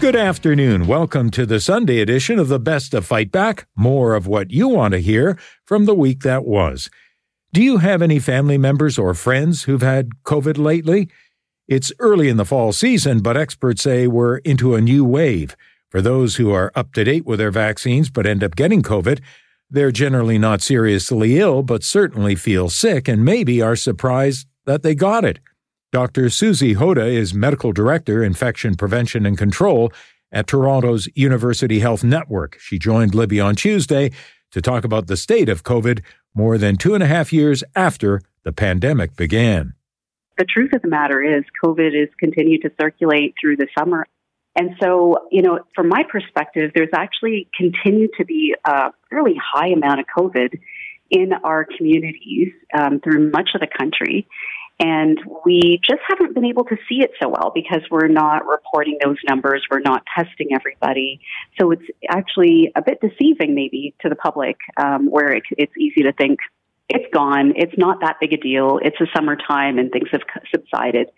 Good afternoon. Welcome to the Sunday edition of the Best of Fight Back. More of what you want to hear from the week that was. Do you have any family members or friends who've had COVID lately? It's early in the fall season, but experts say we're into a new wave. For those who are up to date with their vaccines but end up getting COVID, they're generally not seriously ill, but certainly feel sick and maybe are surprised that they got it. Dr. Susie Hota is Medical Director, Infection Prevention and Control at Toronto's University Health Network. She joined Libby on Tuesday to talk about the state of COVID more than two and a half years after the pandemic began. The truth of the matter is, COVID has continued to circulate through the summer. And so, you know, from my perspective, there's actually continued to be a fairly high amount of COVID in our communities um, through much of the country. And we just haven't been able to see it so well because we're not reporting those numbers. We're not testing everybody. So it's actually a bit deceiving, maybe, to the public, um, where it, it's easy to think it's gone. It's not that big a deal. It's the summertime and things have subsided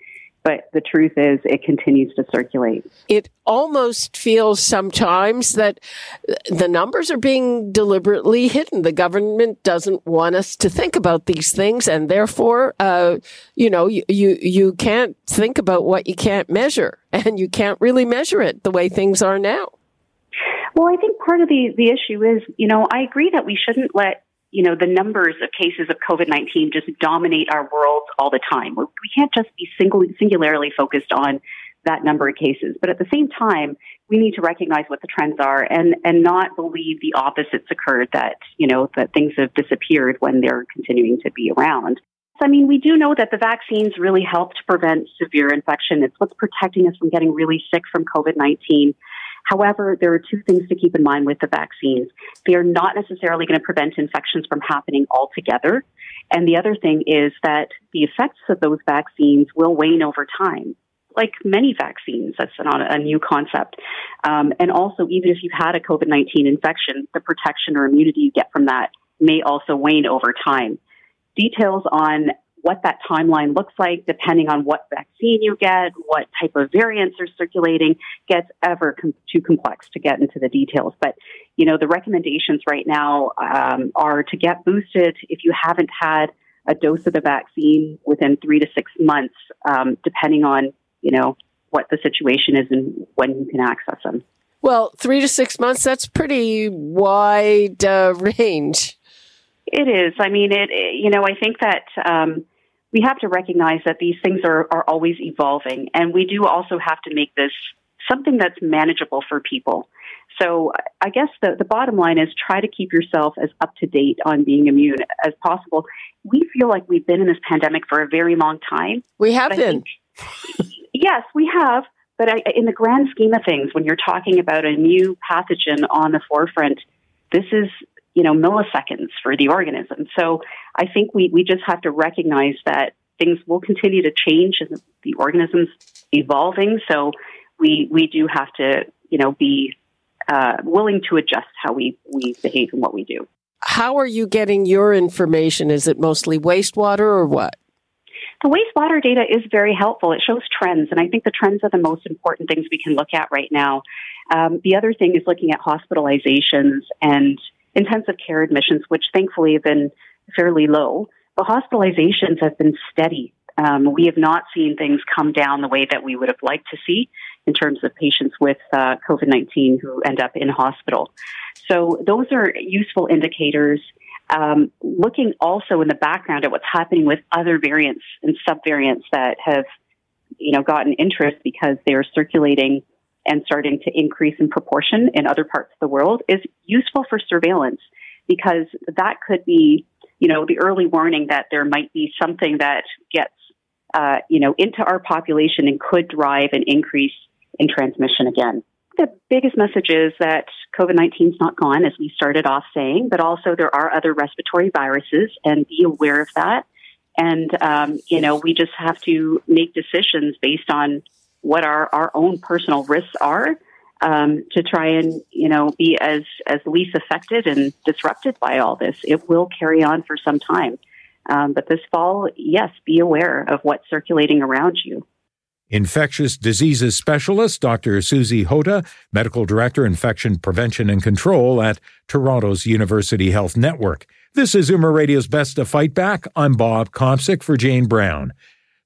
but the truth is it continues to circulate. It almost feels sometimes that the numbers are being deliberately hidden. The government doesn't want us to think about these things, and therefore, uh, you know, you, you you can't think about what you can't measure, and you can't really measure it the way things are now. Well, I think part of the the issue is, you know, I agree that we shouldn't let you know, the numbers of cases of COVID-19 just dominate our world all the time. We can't just be single, singularly focused on that number of cases. But at the same time, we need to recognize what the trends are and, and not believe the opposites occurred that, you know, that things have disappeared when they're continuing to be around. I mean, we do know that the vaccines really help to prevent severe infection. It's what's protecting us from getting really sick from COVID-19. However, there are two things to keep in mind with the vaccines. They are not necessarily going to prevent infections from happening altogether. And the other thing is that the effects of those vaccines will wane over time. Like many vaccines, that's not a new concept. Um, and also, even if you've had a COVID 19 infection, the protection or immunity you get from that may also wane over time. Details on what that timeline looks like, depending on what vaccine you get, what type of variants are circulating, gets ever com- too complex to get into the details. But, you know, the recommendations right now um, are to get boosted if you haven't had a dose of the vaccine within three to six months, um, depending on, you know, what the situation is and when you can access them. Well, three to six months, that's pretty wide uh, range. It is. I mean, it, you know, I think that, um, we have to recognize that these things are, are always evolving. And we do also have to make this something that's manageable for people. So I guess the, the bottom line is try to keep yourself as up to date on being immune as possible. We feel like we've been in this pandemic for a very long time. We have been. Think, yes, we have. But I, in the grand scheme of things, when you're talking about a new pathogen on the forefront, this is you know, milliseconds for the organism. So I think we, we just have to recognize that things will continue to change and the organism's evolving. So we, we do have to, you know, be uh, willing to adjust how we, we behave and what we do. How are you getting your information? Is it mostly wastewater or what? The wastewater data is very helpful. It shows trends, and I think the trends are the most important things we can look at right now. Um, the other thing is looking at hospitalizations and intensive care admissions, which thankfully have been fairly low. The hospitalizations have been steady. Um, we have not seen things come down the way that we would have liked to see in terms of patients with uh, COVID 19 who end up in hospital. So, those are useful indicators. Um, looking also in the background at what's happening with other variants and subvariants that have, you know, gotten interest because they're circulating and starting to increase in proportion in other parts of the world is useful for surveillance because that could be, you know, the early warning that there might be something that gets, uh, you know, into our population and could drive an increase in transmission again. the biggest message is that COVID 19 is not gone, as we started off saying, but also there are other respiratory viruses, and be aware of that. And, um, you know, we just have to make decisions based on what our, our own personal risks are um, to try and, you know, be as, as least affected and disrupted by all this. It will carry on for some time. Um, but this fall, yes, be aware of what's circulating around you. Infectious diseases specialist Dr. Susie Hota, medical director, infection prevention and control at Toronto's University Health Network. This is Zoomer Radio's Best to Fight Back. I'm Bob Komsic for Jane Brown.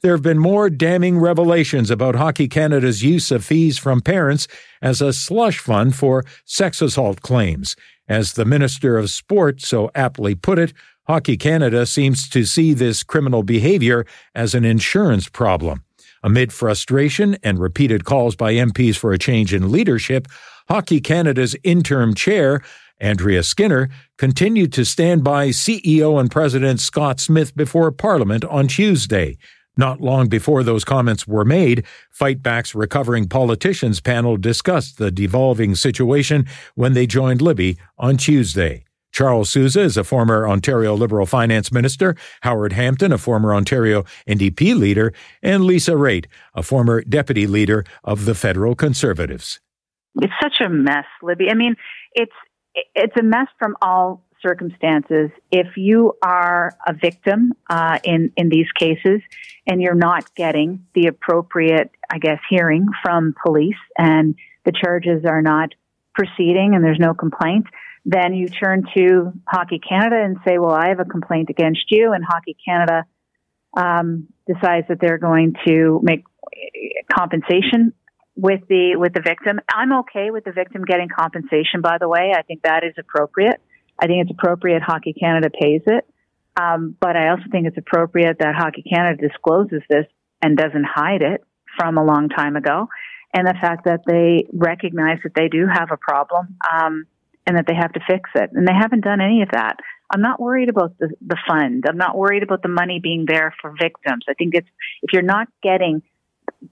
There have been more damning revelations about Hockey Canada's use of fees from parents as a slush fund for sex assault claims. As the Minister of Sport so aptly put it, Hockey Canada seems to see this criminal behavior as an insurance problem. Amid frustration and repeated calls by MPs for a change in leadership, Hockey Canada's interim chair, Andrea Skinner, continued to stand by CEO and President Scott Smith before Parliament on Tuesday. Not long before those comments were made, Fightback's Recovering Politicians panel discussed the devolving situation when they joined Libby on Tuesday. Charles Sousa is a former Ontario Liberal Finance Minister, Howard Hampton, a former Ontario NDP leader, and Lisa Raitt, a former deputy leader of the Federal Conservatives. It's such a mess, Libby. I mean, it's it's a mess from all circumstances. If you are a victim uh, in in these cases and you're not getting the appropriate, I guess, hearing from police, and the charges are not proceeding, and there's no complaint then you turn to Hockey Canada and say, well, I have a complaint against you. And Hockey Canada um, decides that they're going to make compensation with the with the victim. I'm okay with the victim getting compensation. By the way, I think that is appropriate. I think it's appropriate Hockey Canada pays it, um, but I also think it's appropriate that Hockey Canada discloses this and doesn't hide it from a long time ago, and the fact that they recognize that they do have a problem. Um, and that they have to fix it. And they haven't done any of that. I'm not worried about the, the fund. I'm not worried about the money being there for victims. I think it's, if you're not getting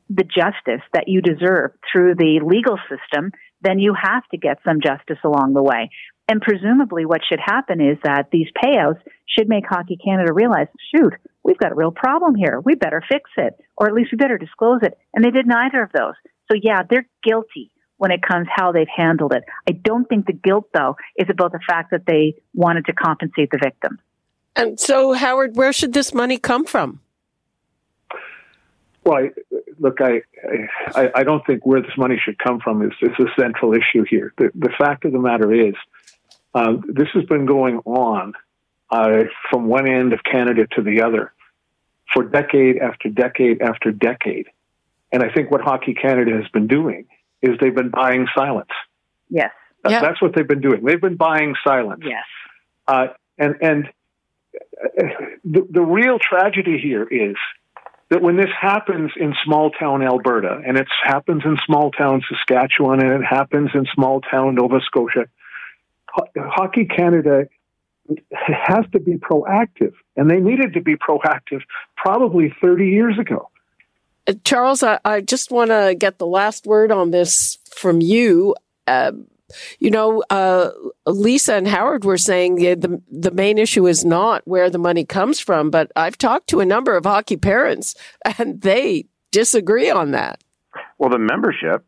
the justice that you deserve through the legal system, then you have to get some justice along the way. And presumably what should happen is that these payouts should make Hockey Canada realize, shoot, we've got a real problem here. We better fix it, or at least we better disclose it. And they did neither of those. So yeah, they're guilty when it comes how they've handled it. I don't think the guilt, though, is about the fact that they wanted to compensate the victim. And so, Howard, where should this money come from? Well, I, look, I, I, I don't think where this money should come from is, is the central issue here. The, the fact of the matter is, uh, this has been going on uh, from one end of Canada to the other for decade after decade after decade. And I think what Hockey Canada has been doing is they've been buying silence. Yes. Yeah. That's what they've been doing. They've been buying silence. Yes. Uh, and and uh, the, the real tragedy here is that when this happens in small town Alberta, and it happens in small town Saskatchewan, and it happens in small town Nova Scotia, Hockey Canada has to be proactive, and they needed to be proactive probably 30 years ago. Uh, Charles, I, I just want to get the last word on this from you. Uh, you know, uh, Lisa and Howard were saying the, the, the main issue is not where the money comes from, but I've talked to a number of hockey parents, and they disagree on that. Well, the membership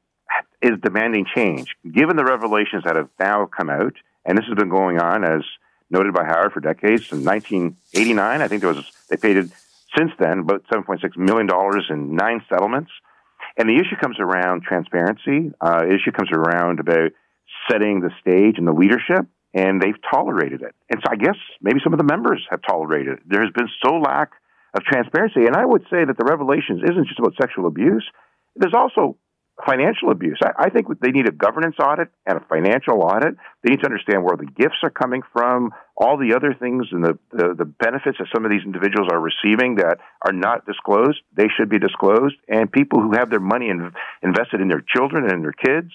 is demanding change, given the revelations that have now come out, and this has been going on as noted by Howard for decades. In 1989, I think there was they paid it since then, about $7.6 million in nine settlements. And the issue comes around transparency. Uh, issue comes around about setting the stage and the leadership, and they've tolerated it. And so I guess maybe some of the members have tolerated it. There has been so lack of transparency. And I would say that the revelations isn't just about sexual abuse. There's also financial abuse. I, I, think they need a governance audit and a financial audit. They need to understand where the gifts are coming from, all the other things and the, the, the, benefits that some of these individuals are receiving that are not disclosed. They should be disclosed. And people who have their money in, invested in their children and their kids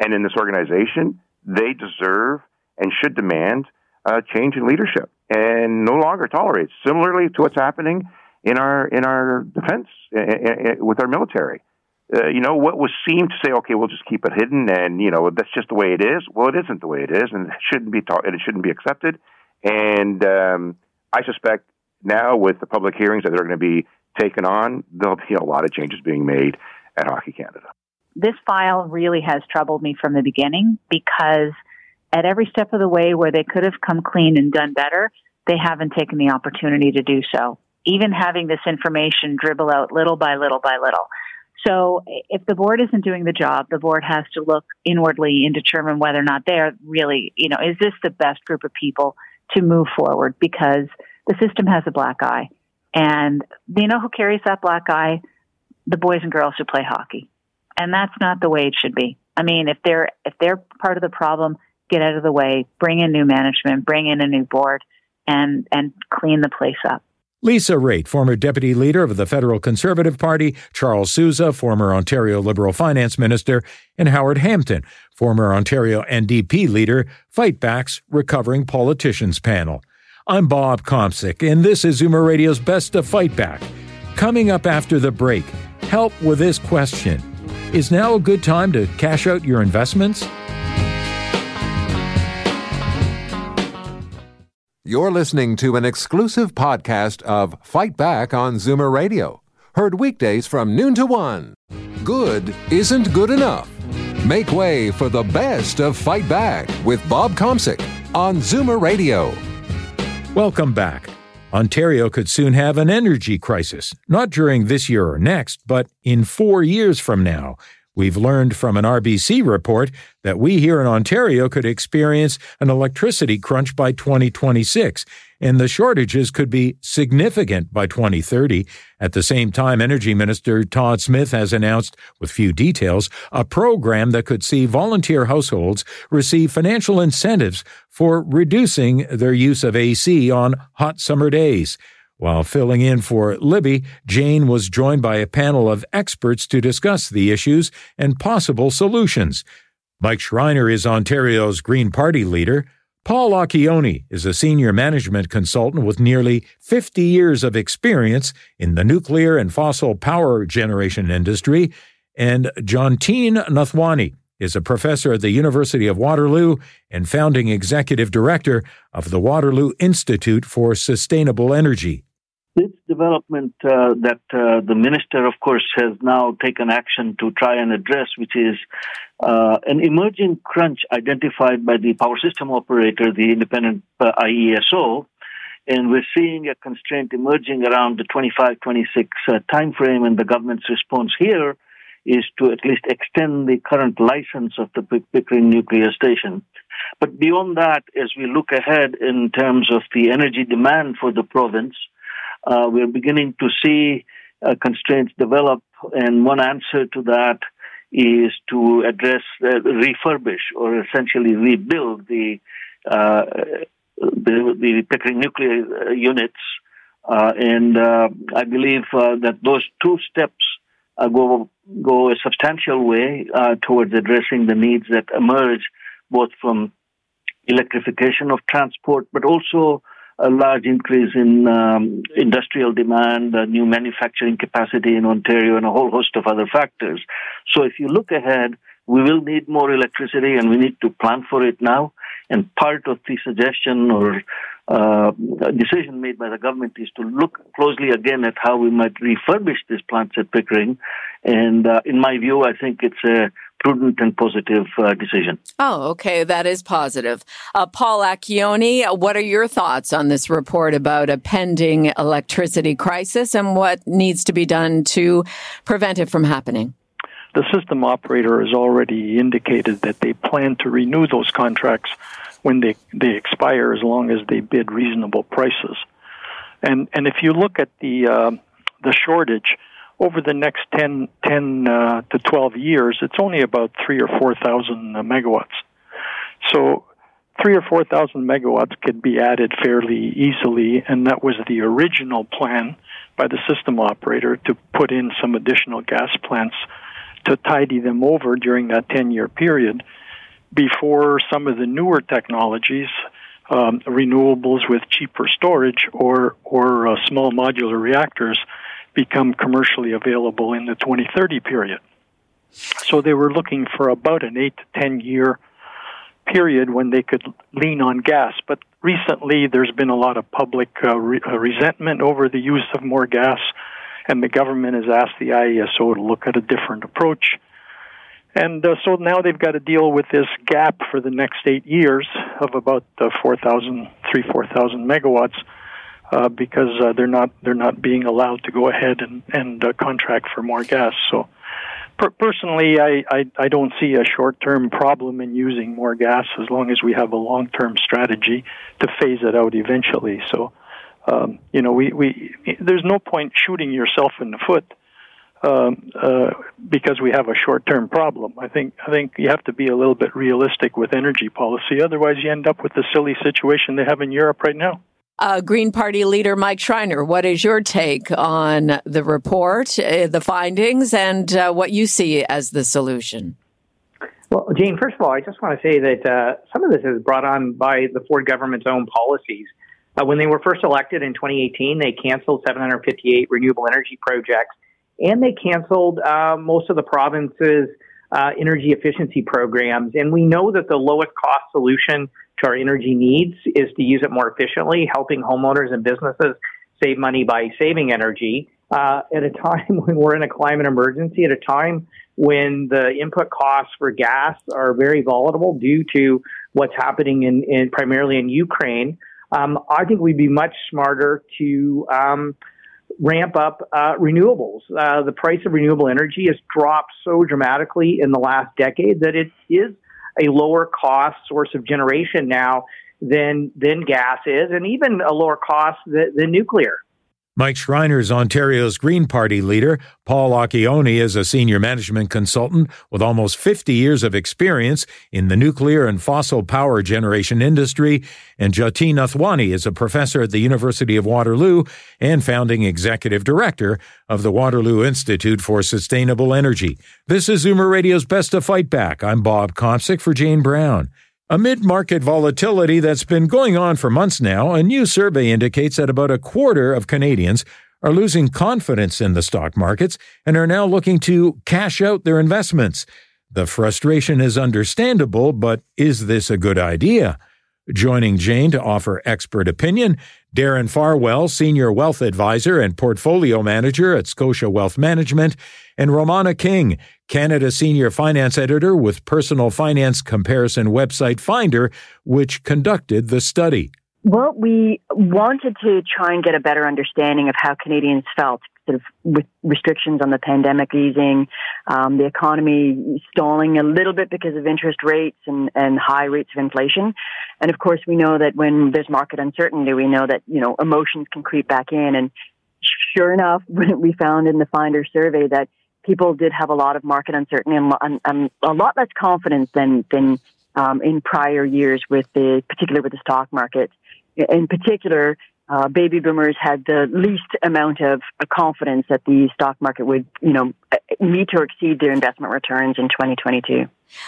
and in this organization, they deserve and should demand a change in leadership and no longer tolerate. Similarly to what's happening in our in our defense eh, eh, eh, with our military uh, you know, what was seemed to say, okay, we'll just keep it hidden, and you know, that's just the way it is. Well, it isn't the way it is, and it shouldn't be taught, and it shouldn't be accepted. And um, I suspect now, with the public hearings that are going to be taken on, there'll be a lot of changes being made at Hockey Canada. This file really has troubled me from the beginning because at every step of the way where they could have come clean and done better, they haven't taken the opportunity to do so. Even having this information dribble out little by little by little. So if the board isn't doing the job, the board has to look inwardly and determine whether or not they're really, you know, is this the best group of people to move forward? Because the system has a black eye. And you know who carries that black eye? The boys and girls who play hockey. And that's not the way it should be. I mean, if they're, if they're part of the problem, get out of the way, bring in new management, bring in a new board and, and clean the place up. Lisa Raitt, former deputy leader of the federal Conservative Party, Charles Sousa, former Ontario Liberal finance minister, and Howard Hampton, former Ontario NDP leader, Fight Back's Recovering Politicians panel. I'm Bob Komsic, and this is Zoomer Radio's Best of Fight Back. Coming up after the break, help with this question Is now a good time to cash out your investments? You're listening to an exclusive podcast of Fight Back on Zoomer Radio. Heard weekdays from noon to one. Good isn't good enough. Make way for the best of Fight Back with Bob Komsic on Zoomer Radio. Welcome back. Ontario could soon have an energy crisis, not during this year or next, but in four years from now. We've learned from an RBC report that we here in Ontario could experience an electricity crunch by 2026, and the shortages could be significant by 2030. At the same time, Energy Minister Todd Smith has announced, with few details, a program that could see volunteer households receive financial incentives for reducing their use of AC on hot summer days. While filling in for Libby, Jane was joined by a panel of experts to discuss the issues and possible solutions. Mike Schreiner is Ontario's Green Party leader. Paul Acchione is a senior management consultant with nearly 50 years of experience in the nuclear and fossil power generation industry. And Jatin Nathwani is a professor at the University of Waterloo and founding executive director of the Waterloo Institute for Sustainable Energy this development uh, that uh, the minister, of course, has now taken action to try and address, which is uh, an emerging crunch identified by the power system operator, the independent uh, IESO, and we're seeing a constraint emerging around the 25-26 uh, timeframe, and the government's response here is to at least extend the current license of the Pickering nuclear station. But beyond that, as we look ahead in terms of the energy demand for the province, uh, we're beginning to see uh, constraints develop, and one answer to that is to address, uh, refurbish, or essentially rebuild the uh, the, the Pickering nuclear uh, units. Uh, and I believe that those two steps go go a substantial way towards addressing the needs that emerge both from electrification of transport, but also a large increase in um, industrial demand, uh, new manufacturing capacity in Ontario, and a whole host of other factors. So if you look ahead, we will need more electricity and we need to plan for it now. And part of the suggestion or uh, decision made by the government is to look closely again at how we might refurbish these plants at Pickering. And uh, in my view, I think it's a prudent and positive uh, decision. Oh, okay. That is positive. Uh, Paul Acchione, what are your thoughts on this report about a pending electricity crisis and what needs to be done to prevent it from happening? The system operator has already indicated that they plan to renew those contracts when they, they expire as long as they bid reasonable prices. And, and if you look at the, uh, the shortage, over the next 10, 10 uh, to 12 years, it's only about 3 or 4,000 uh, megawatts. So, 3 or 4,000 megawatts could be added fairly easily, and that was the original plan by the system operator to put in some additional gas plants to tidy them over during that 10 year period before some of the newer technologies, um, renewables with cheaper storage or, or uh, small modular reactors, become commercially available in the 2030 period. So they were looking for about an eight to ten year period when they could lean on gas. But recently, there's been a lot of public uh, re- uh, resentment over the use of more gas, and the government has asked the IESO to look at a different approach. And uh, so now they've got to deal with this gap for the next eight years of about uh, 4,000, 3, 4,000 megawatts. Uh, because uh, they're not they're not being allowed to go ahead and and uh, contract for more gas. So per- personally, I, I, I don't see a short term problem in using more gas as long as we have a long term strategy to phase it out eventually. So, um, you know, we, we there's no point shooting yourself in the foot. Um, uh, because we have a short-term problem. I think I think you have to be a little bit realistic with energy policy. Otherwise, you end up with the silly situation they have in Europe right now. Uh, Green Party leader Mike Schreiner, what is your take on the report, uh, the findings, and uh, what you see as the solution? Well, Jane, first of all, I just want to say that uh, some of this is brought on by the Ford government's own policies. Uh, when they were first elected in 2018, they canceled 758 renewable energy projects, and they canceled uh, most of the province's energy efficiency programs. And we know that the lowest cost solution to our energy needs is to use it more efficiently, helping homeowners and businesses save money by saving energy uh, at a time when we're in a climate emergency, at a time when the input costs for gas are very volatile due to what's happening in, in primarily in Ukraine. Um, I think we'd be much smarter to um, ramp up uh, renewables. Uh, the price of renewable energy has dropped so dramatically in the last decade that it is a lower cost source of generation now than than gas is, and even a lower cost than, than nuclear. Mike Schreiner is Ontario's Green Party leader. Paul Acchione is a senior management consultant with almost 50 years of experience in the nuclear and fossil power generation industry. And Jatin Nathwani is a professor at the University of Waterloo and founding executive director of the Waterloo Institute for Sustainable Energy. This is Zoomer Radio's Best of Fight Back. I'm Bob Komsic for Jane Brown. Amid market volatility that's been going on for months now, a new survey indicates that about a quarter of Canadians are losing confidence in the stock markets and are now looking to cash out their investments. The frustration is understandable, but is this a good idea? Joining Jane to offer expert opinion, Darren Farwell, Senior Wealth Advisor and Portfolio Manager at Scotia Wealth Management, and Romana King, Canada Senior Finance Editor with personal finance comparison website Finder, which conducted the study. Well, we wanted to try and get a better understanding of how Canadians felt sort of with restrictions on the pandemic easing, um, the economy stalling a little bit because of interest rates and, and high rates of inflation. And of course, we know that when there's market uncertainty, we know that, you know, emotions can creep back in. And sure enough, we found in the Finder survey that people did have a lot of market uncertainty and, and, and a lot less confidence than, than um, in prior years with the, particularly with the stock market. In particular, uh, baby boomers had the least amount of uh, confidence that the stock market would, you know, uh, meet or exceed their investment returns in 2022.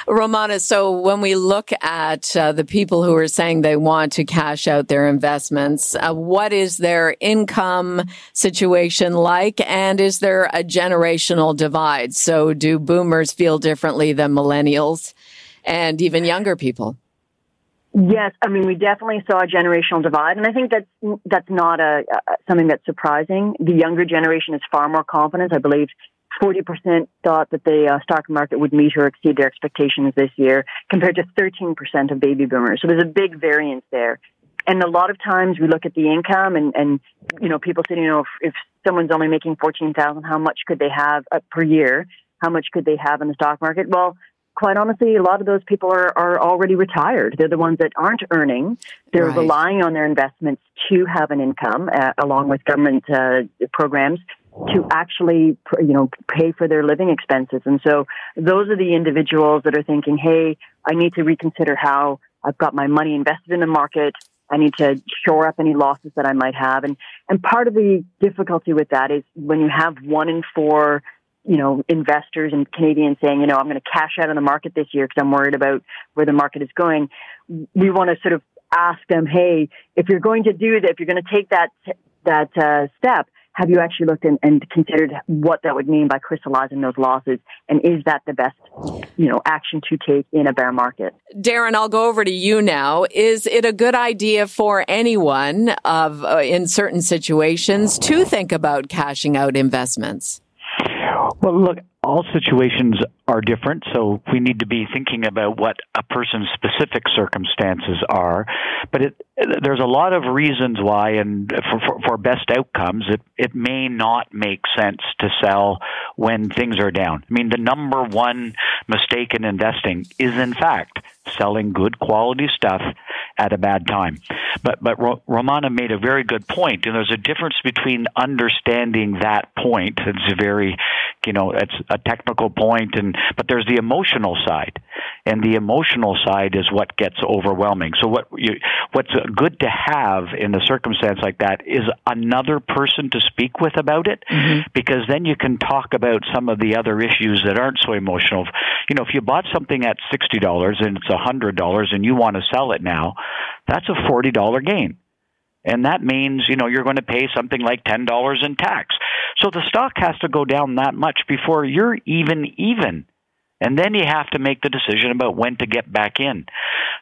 Romana, so when we look at uh, the people who are saying they want to cash out their investments, uh, what is their income situation like? And is there a generational divide? So do boomers feel differently than millennials and even younger people? Yes, I mean we definitely saw a generational divide, and I think that's that's not a, a something that's surprising. The younger generation is far more confident. I believe 40% thought that the uh, stock market would meet or exceed their expectations this year, compared to 13% of baby boomers. So there's a big variance there. And a lot of times we look at the income and, and you know, people say, you know, if, if someone's only making 14,000, how much could they have uh, per year? How much could they have in the stock market? Well, quite honestly, a lot of those people are, are already retired. They're the ones that aren't earning. They're right. relying on their investments to have an income, uh, along with government uh, programs to actually, you know, pay for their living expenses. And so those are the individuals that are thinking, hey, I need to reconsider how I've got my money invested in the market. I need to shore up any losses that I might have. And, and part of the difficulty with that is when you have one in four, you know, investors and Canadians saying, you know, I'm going to cash out of the market this year because I'm worried about where the market is going. We want to sort of ask them, hey, if you're going to do that, if you're going to take that, that uh, step, have you actually looked in, and considered what that would mean by crystallizing those losses? And is that the best, you know, action to take in a bear market? Darren, I'll go over to you now. Is it a good idea for anyone of uh, in certain situations to think about cashing out investments? Well, look, all situations are different, so we need to be thinking about what a person's specific circumstances are. But it, there's a lot of reasons why, and for, for, for, best outcomes, it, it may not make sense to sell when things are down. I mean, the number one mistake in investing is, in fact, selling good quality stuff at a bad time. But but Romana made a very good point, and there's a difference between understanding that point. It's very, you know, it's a technical point, and but there's the emotional side, and the emotional side is what gets overwhelming. So what you what's good to have in a circumstance like that is another person to speak with about it, mm-hmm. because then you can talk about some of the other issues that aren't so emotional. You know, if you bought something at sixty dollars and it's a hundred dollars and you want to sell it now, that's a forty dollar gain. And that means, you know, you're going to pay something like $10 in tax. So the stock has to go down that much before you're even even. And then you have to make the decision about when to get back in.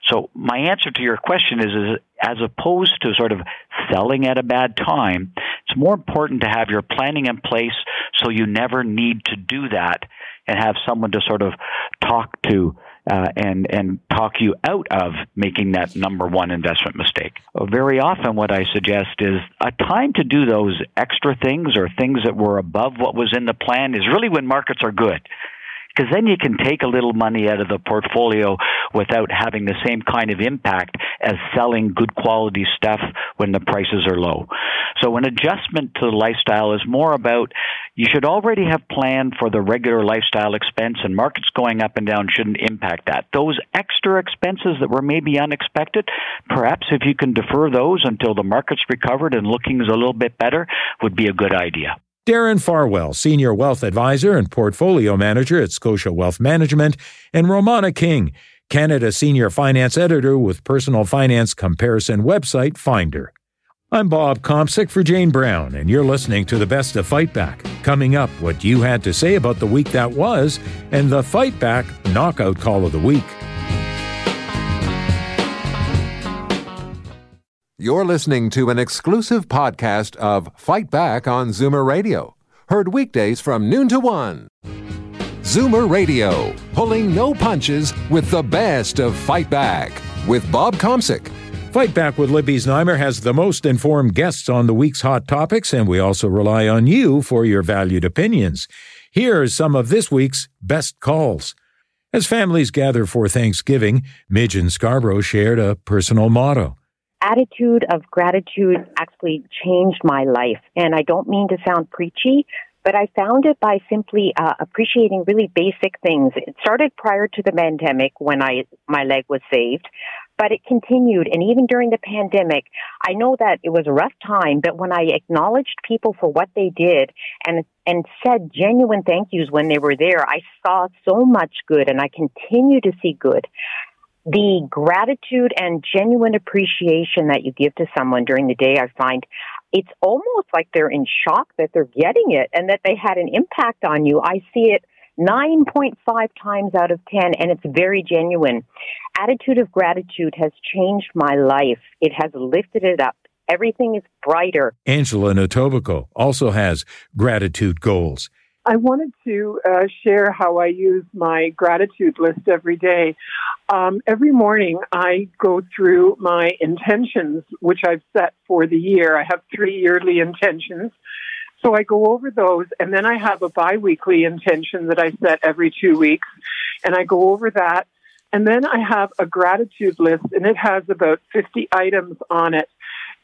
So my answer to your question is, is as opposed to sort of selling at a bad time, it's more important to have your planning in place so you never need to do that and have someone to sort of talk to uh, and and talk you out of making that number one investment mistake. Very often, what I suggest is a time to do those extra things or things that were above what was in the plan is really when markets are good because then you can take a little money out of the portfolio without having the same kind of impact as selling good quality stuff when the prices are low. So an adjustment to the lifestyle is more about you should already have planned for the regular lifestyle expense and markets going up and down shouldn't impact that. Those extra expenses that were maybe unexpected, perhaps if you can defer those until the market's recovered and looking is a little bit better would be a good idea. Darren Farwell, Senior Wealth Advisor and Portfolio Manager at Scotia Wealth Management, and Romana King, Canada Senior Finance Editor with Personal Finance Comparison website Finder. I'm Bob Komsic for Jane Brown, and you're listening to the best of Fight Back. Coming up, what you had to say about the week that was, and the Fight Back Knockout Call of the Week. You're listening to an exclusive podcast of Fight Back on Zoomer Radio, heard weekdays from noon to one. Zoomer Radio, pulling no punches with the best of Fight Back with Bob Komsic. Fight Back with Libby Znaimer has the most informed guests on the week's hot topics, and we also rely on you for your valued opinions. Here are some of this week's best calls. As families gather for Thanksgiving, Midge and Scarborough shared a personal motto attitude of gratitude actually changed my life. And I don't mean to sound preachy, but I found it by simply uh, appreciating really basic things. It started prior to the pandemic when I my leg was saved, but it continued. And even during the pandemic, I know that it was a rough time, but when I acknowledged people for what they did and and said genuine thank yous when they were there, I saw so much good, and I continue to see good the gratitude and genuine appreciation that you give to someone during the day, I find it's almost like they're in shock that they're getting it and that they had an impact on you. I see it 9.5 times out of 10 and it's very genuine. Attitude of gratitude has changed my life. It has lifted it up. Everything is brighter. Angela Natobico also has gratitude goals. I wanted to uh, share how I use my gratitude list every day. Um, every morning, I go through my intentions, which I've set for the year. I have three yearly intentions. So I go over those, and then I have a biweekly intention that I set every two weeks, and I go over that. And then I have a gratitude list, and it has about 50 items on it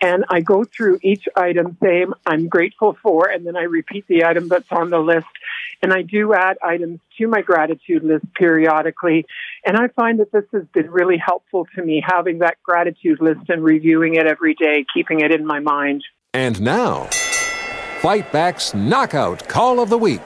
and I go through each item saying I'm grateful for, and then I repeat the item that's on the list. And I do add items to my gratitude list periodically. And I find that this has been really helpful to me, having that gratitude list and reviewing it every day, keeping it in my mind. And now, Fight Back's Knockout Call of the Week.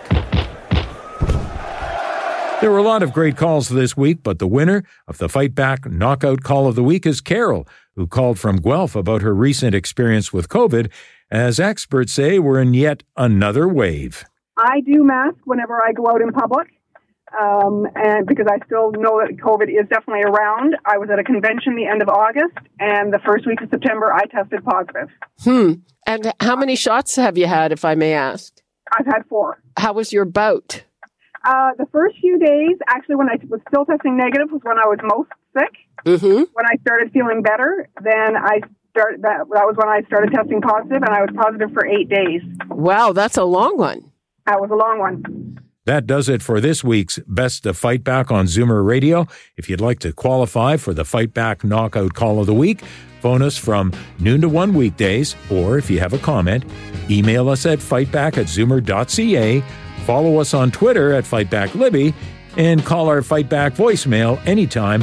There were a lot of great calls this week, but the winner of the Fight Back Knockout Call of the Week is Carol, who called from Guelph about her recent experience with COVID, as experts say we're in yet another wave. I do mask whenever I go out in public. Um, and because I still know that COVID is definitely around, I was at a convention the end of August, and the first week of September, I tested positive. Hmm. And how many shots have you had, if I may ask? I've had four. How was your bout? Uh, the first few days, actually, when I was still testing negative, was when I was most sick. Mm-hmm. When I started feeling better, then I started. That, that was when I started testing positive, and I was positive for eight days. Wow, that's a long one. That was a long one. That does it for this week's Best of Fight Back on Zoomer Radio. If you'd like to qualify for the Fight Back Knockout Call of the Week, phone us from noon to one weekdays, or if you have a comment, email us at fightback at zoomer.ca, follow us on Twitter at FightbackLibby, and call our Fightback voicemail anytime